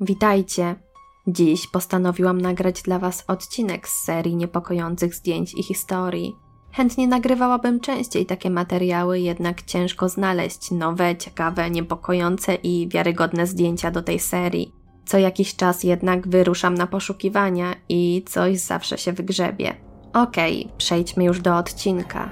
Witajcie. Dziś postanowiłam nagrać dla Was odcinek z serii niepokojących zdjęć i historii. Chętnie nagrywałabym częściej takie materiały, jednak ciężko znaleźć nowe, ciekawe, niepokojące i wiarygodne zdjęcia do tej serii. Co jakiś czas jednak wyruszam na poszukiwania i coś zawsze się wygrzebie. Okej, okay, przejdźmy już do odcinka.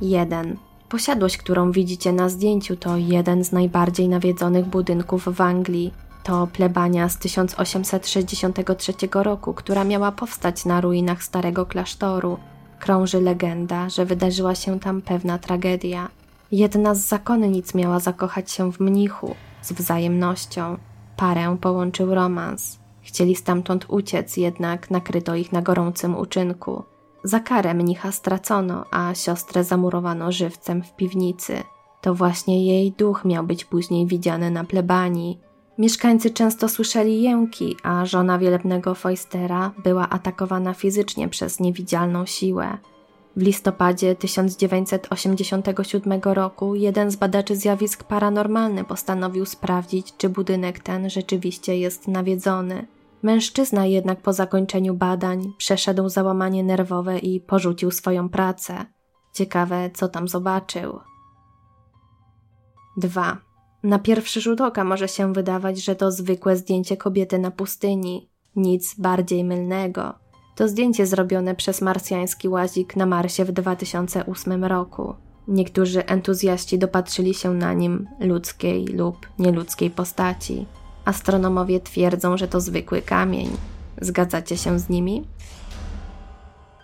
1. Posiadłość, którą widzicie na zdjęciu, to jeden z najbardziej nawiedzonych budynków w Anglii. To plebania z 1863 roku, która miała powstać na ruinach starego klasztoru. Krąży legenda, że wydarzyła się tam pewna tragedia. Jedna z zakonnic miała zakochać się w mnichu z wzajemnością. Parę połączył romans. Chcieli stamtąd uciec, jednak nakryto ich na gorącym uczynku. Za karę mnicha stracono, a siostrę zamurowano żywcem w piwnicy. To właśnie jej duch miał być później widziany na plebanii. Mieszkańcy często słyszeli jęki, a żona wielebnego Foistera była atakowana fizycznie przez niewidzialną siłę. W listopadzie 1987 roku jeden z badaczy zjawisk paranormalnych postanowił sprawdzić, czy budynek ten rzeczywiście jest nawiedzony. Mężczyzna jednak po zakończeniu badań przeszedł załamanie nerwowe i porzucił swoją pracę. Ciekawe, co tam zobaczył. 2. Na pierwszy rzut oka może się wydawać, że to zwykłe zdjęcie kobiety na pustyni. Nic bardziej mylnego. To zdjęcie zrobione przez marsjański łazik na Marsie w 2008 roku. Niektórzy entuzjaści dopatrzyli się na nim ludzkiej lub nieludzkiej postaci. Astronomowie twierdzą, że to zwykły kamień. Zgadzacie się z nimi?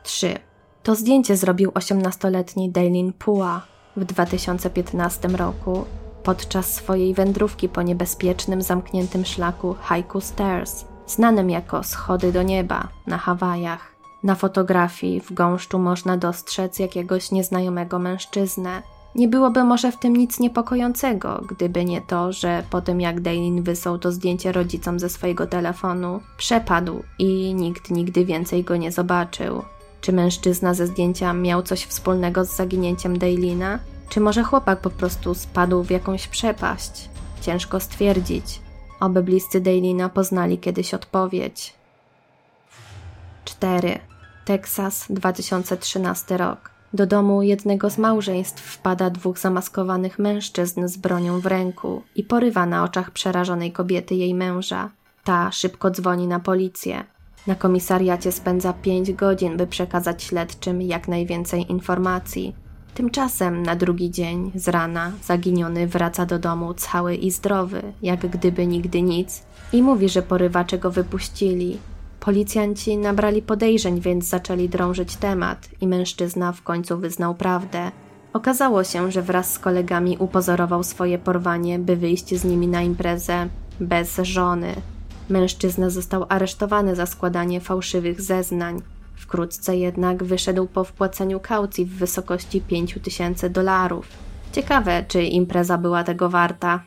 3. To zdjęcie zrobił 18-letni Dailin Pua w 2015 roku podczas swojej wędrówki po niebezpiecznym zamkniętym szlaku Haiku Stairs, znanym jako schody do nieba na Hawajach. Na fotografii w gąszczu można dostrzec jakiegoś nieznajomego mężczyznę, nie byłoby może w tym nic niepokojącego, gdyby nie to, że po tym jak Dailin wysłał to zdjęcie rodzicom ze swojego telefonu, przepadł i nikt nigdy więcej go nie zobaczył. Czy mężczyzna ze zdjęcia miał coś wspólnego z zaginięciem Dailina? Czy może chłopak po prostu spadł w jakąś przepaść? Ciężko stwierdzić. Oby bliscy Dailina poznali kiedyś odpowiedź. 4. Teksas, 2013 rok. Do domu jednego z małżeństw wpada dwóch zamaskowanych mężczyzn z bronią w ręku i porywa na oczach przerażonej kobiety jej męża. Ta szybko dzwoni na policję. Na komisariacie spędza pięć godzin, by przekazać śledczym jak najwięcej informacji. Tymczasem na drugi dzień z rana zaginiony wraca do domu cały i zdrowy, jak gdyby nigdy nic, i mówi, że porywacze go wypuścili, Policjanci nabrali podejrzeń, więc zaczęli drążyć temat i mężczyzna w końcu wyznał prawdę. Okazało się, że wraz z kolegami upozorował swoje porwanie, by wyjść z nimi na imprezę bez żony. Mężczyzna został aresztowany za składanie fałszywych zeznań. Wkrótce jednak wyszedł po wpłaceniu kaucji w wysokości 5 tysięcy dolarów. Ciekawe, czy impreza była tego warta.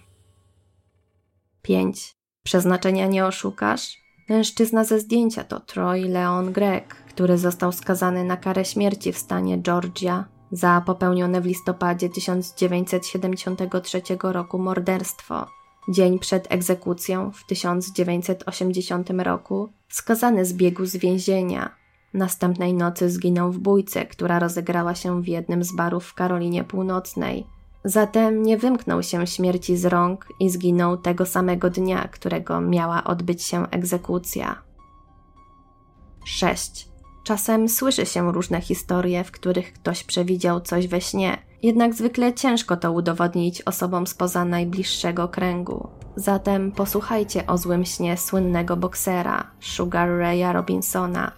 5. Przeznaczenia nie oszukasz? Mężczyzna ze zdjęcia to Troy Leon Gregg, który został skazany na karę śmierci w stanie Georgia za popełnione w listopadzie 1973 roku morderstwo. Dzień przed egzekucją w 1980 roku skazany zbiegł z więzienia. Następnej nocy zginął w bójce, która rozegrała się w jednym z barów w Karolinie Północnej. Zatem nie wymknął się śmierci z rąk i zginął tego samego dnia, którego miała odbyć się egzekucja. 6. Czasem słyszy się różne historie, w których ktoś przewidział coś we śnie, jednak zwykle ciężko to udowodnić osobom spoza najbliższego kręgu. Zatem posłuchajcie o złym śnie słynnego boksera Sugar Raya Robinsona,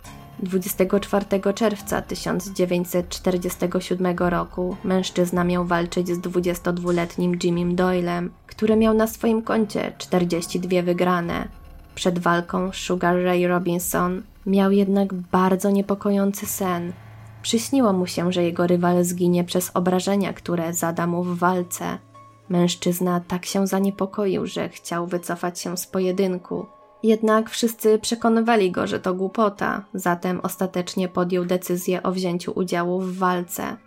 24 czerwca 1947 roku mężczyzna miał walczyć z 22-letnim Jimmym Doylem, który miał na swoim koncie 42 wygrane. Przed walką Sugar Ray Robinson miał jednak bardzo niepokojący sen. Przyśniło mu się, że jego rywal zginie przez obrażenia, które zada mu w walce. Mężczyzna tak się zaniepokoił, że chciał wycofać się z pojedynku. Jednak wszyscy przekonywali go, że to głupota, zatem ostatecznie podjął decyzję o wzięciu udziału w walce.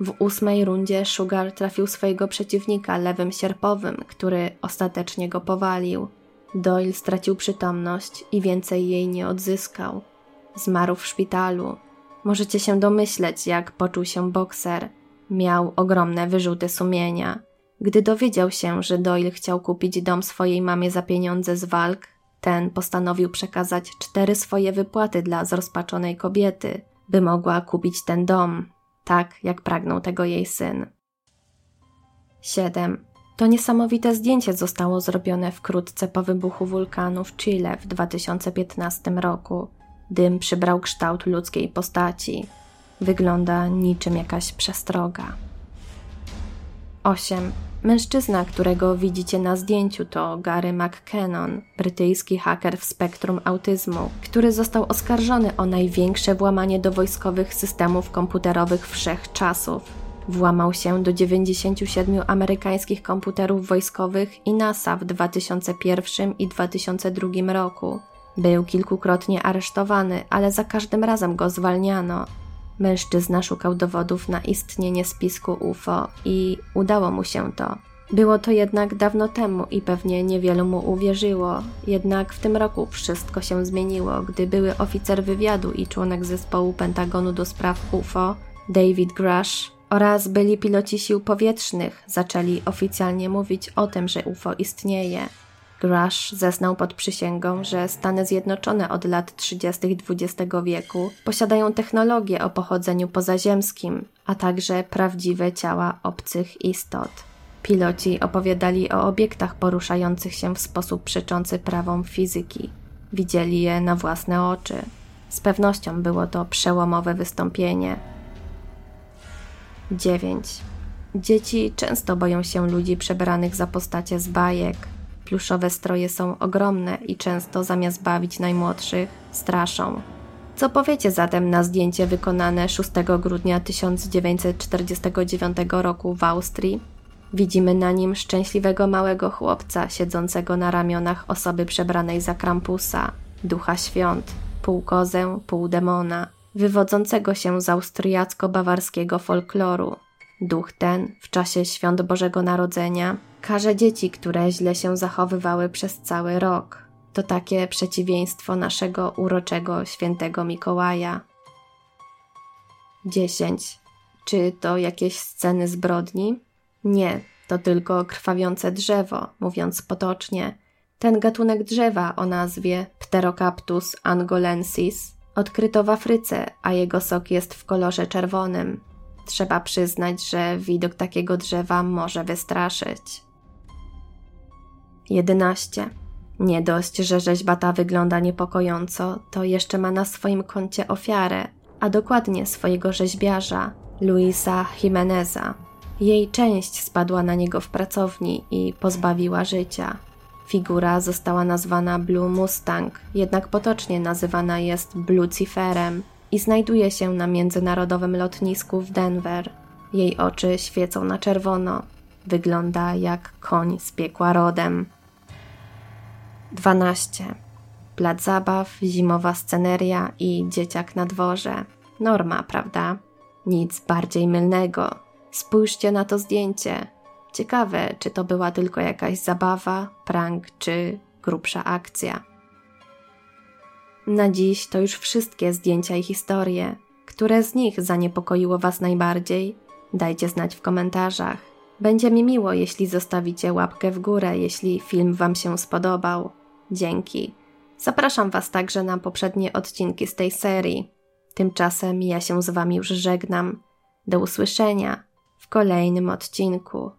W ósmej rundzie Sugar trafił swojego przeciwnika lewym sierpowym, który ostatecznie go powalił. Doyle stracił przytomność i więcej jej nie odzyskał. Zmarł w szpitalu. Możecie się domyśleć, jak poczuł się bokser. Miał ogromne wyrzuty sumienia. Gdy dowiedział się, że Doyle chciał kupić dom swojej mamie za pieniądze z walk, ten postanowił przekazać cztery swoje wypłaty dla zrozpaczonej kobiety, by mogła kupić ten dom, tak jak pragnął tego jej syn. 7. To niesamowite zdjęcie zostało zrobione wkrótce po wybuchu wulkanu w Chile w 2015 roku. Dym przybrał kształt ludzkiej postaci. Wygląda niczym jakaś przestroga. 8. Mężczyzna, którego widzicie na zdjęciu, to Gary McKennon, brytyjski haker w spektrum autyzmu, który został oskarżony o największe włamanie do wojskowych systemów komputerowych wszechczasów. Włamał się do 97 amerykańskich komputerów wojskowych i NASA w 2001 i 2002 roku. Był kilkukrotnie aresztowany, ale za każdym razem go zwalniano. Mężczyzna szukał dowodów na istnienie spisku UFO i udało mu się to. Było to jednak dawno temu i pewnie niewielu mu uwierzyło, jednak w tym roku wszystko się zmieniło, gdy były oficer wywiadu i członek zespołu Pentagonu do spraw UFO, David Grush, oraz byli piloci sił powietrznych zaczęli oficjalnie mówić o tym, że UFO istnieje. Grush zeznał pod przysięgą, że Stany Zjednoczone od lat 30. XX wieku posiadają technologię o pochodzeniu pozaziemskim, a także prawdziwe ciała obcych istot. Piloci opowiadali o obiektach poruszających się w sposób przeczący prawom fizyki. Widzieli je na własne oczy. Z pewnością było to przełomowe wystąpienie. 9. Dzieci często boją się ludzi przebranych za postacie z bajek, Pluszowe stroje są ogromne i często zamiast bawić najmłodszych, straszą. Co powiecie zatem na zdjęcie wykonane 6 grudnia 1949 roku w Austrii? Widzimy na nim szczęśliwego małego chłopca siedzącego na ramionach osoby przebranej za Krampusa, ducha świąt, pół kozę, pół demona, wywodzącego się z austriacko-bawarskiego folkloru. Duch ten w czasie świąt Bożego Narodzenia karze dzieci, które źle się zachowywały przez cały rok. To takie przeciwieństwo naszego uroczego świętego Mikołaja. 10. Czy to jakieś sceny zbrodni? Nie, to tylko krwawiące drzewo, mówiąc potocznie. Ten gatunek drzewa o nazwie Pterocaptus angolensis odkryto w Afryce, a jego sok jest w kolorze czerwonym. Trzeba przyznać, że widok takiego drzewa może wystraszyć. 11. Nie dość, że rzeźba ta wygląda niepokojąco, to jeszcze ma na swoim koncie ofiarę, a dokładnie swojego rzeźbiarza, Luisa Jimeneza. Jej część spadła na niego w pracowni i pozbawiła życia. Figura została nazwana Blue Mustang, jednak potocznie nazywana jest Luciferem i znajduje się na międzynarodowym lotnisku w Denver. Jej oczy świecą na czerwono. Wygląda jak koń z piekła rodem. 12. Plac zabaw, zimowa sceneria i dzieciak na dworze. Norma, prawda? Nic bardziej mylnego. Spójrzcie na to zdjęcie. Ciekawe, czy to była tylko jakaś zabawa, prank czy grubsza akcja. Na dziś to już wszystkie zdjęcia i historie. Które z nich zaniepokoiło Was najbardziej? Dajcie znać w komentarzach. Będzie mi miło, jeśli zostawicie łapkę w górę, jeśli film Wam się spodobał. Dzięki. Zapraszam Was także na poprzednie odcinki z tej serii. Tymczasem ja się z Wami już żegnam. Do usłyszenia w kolejnym odcinku.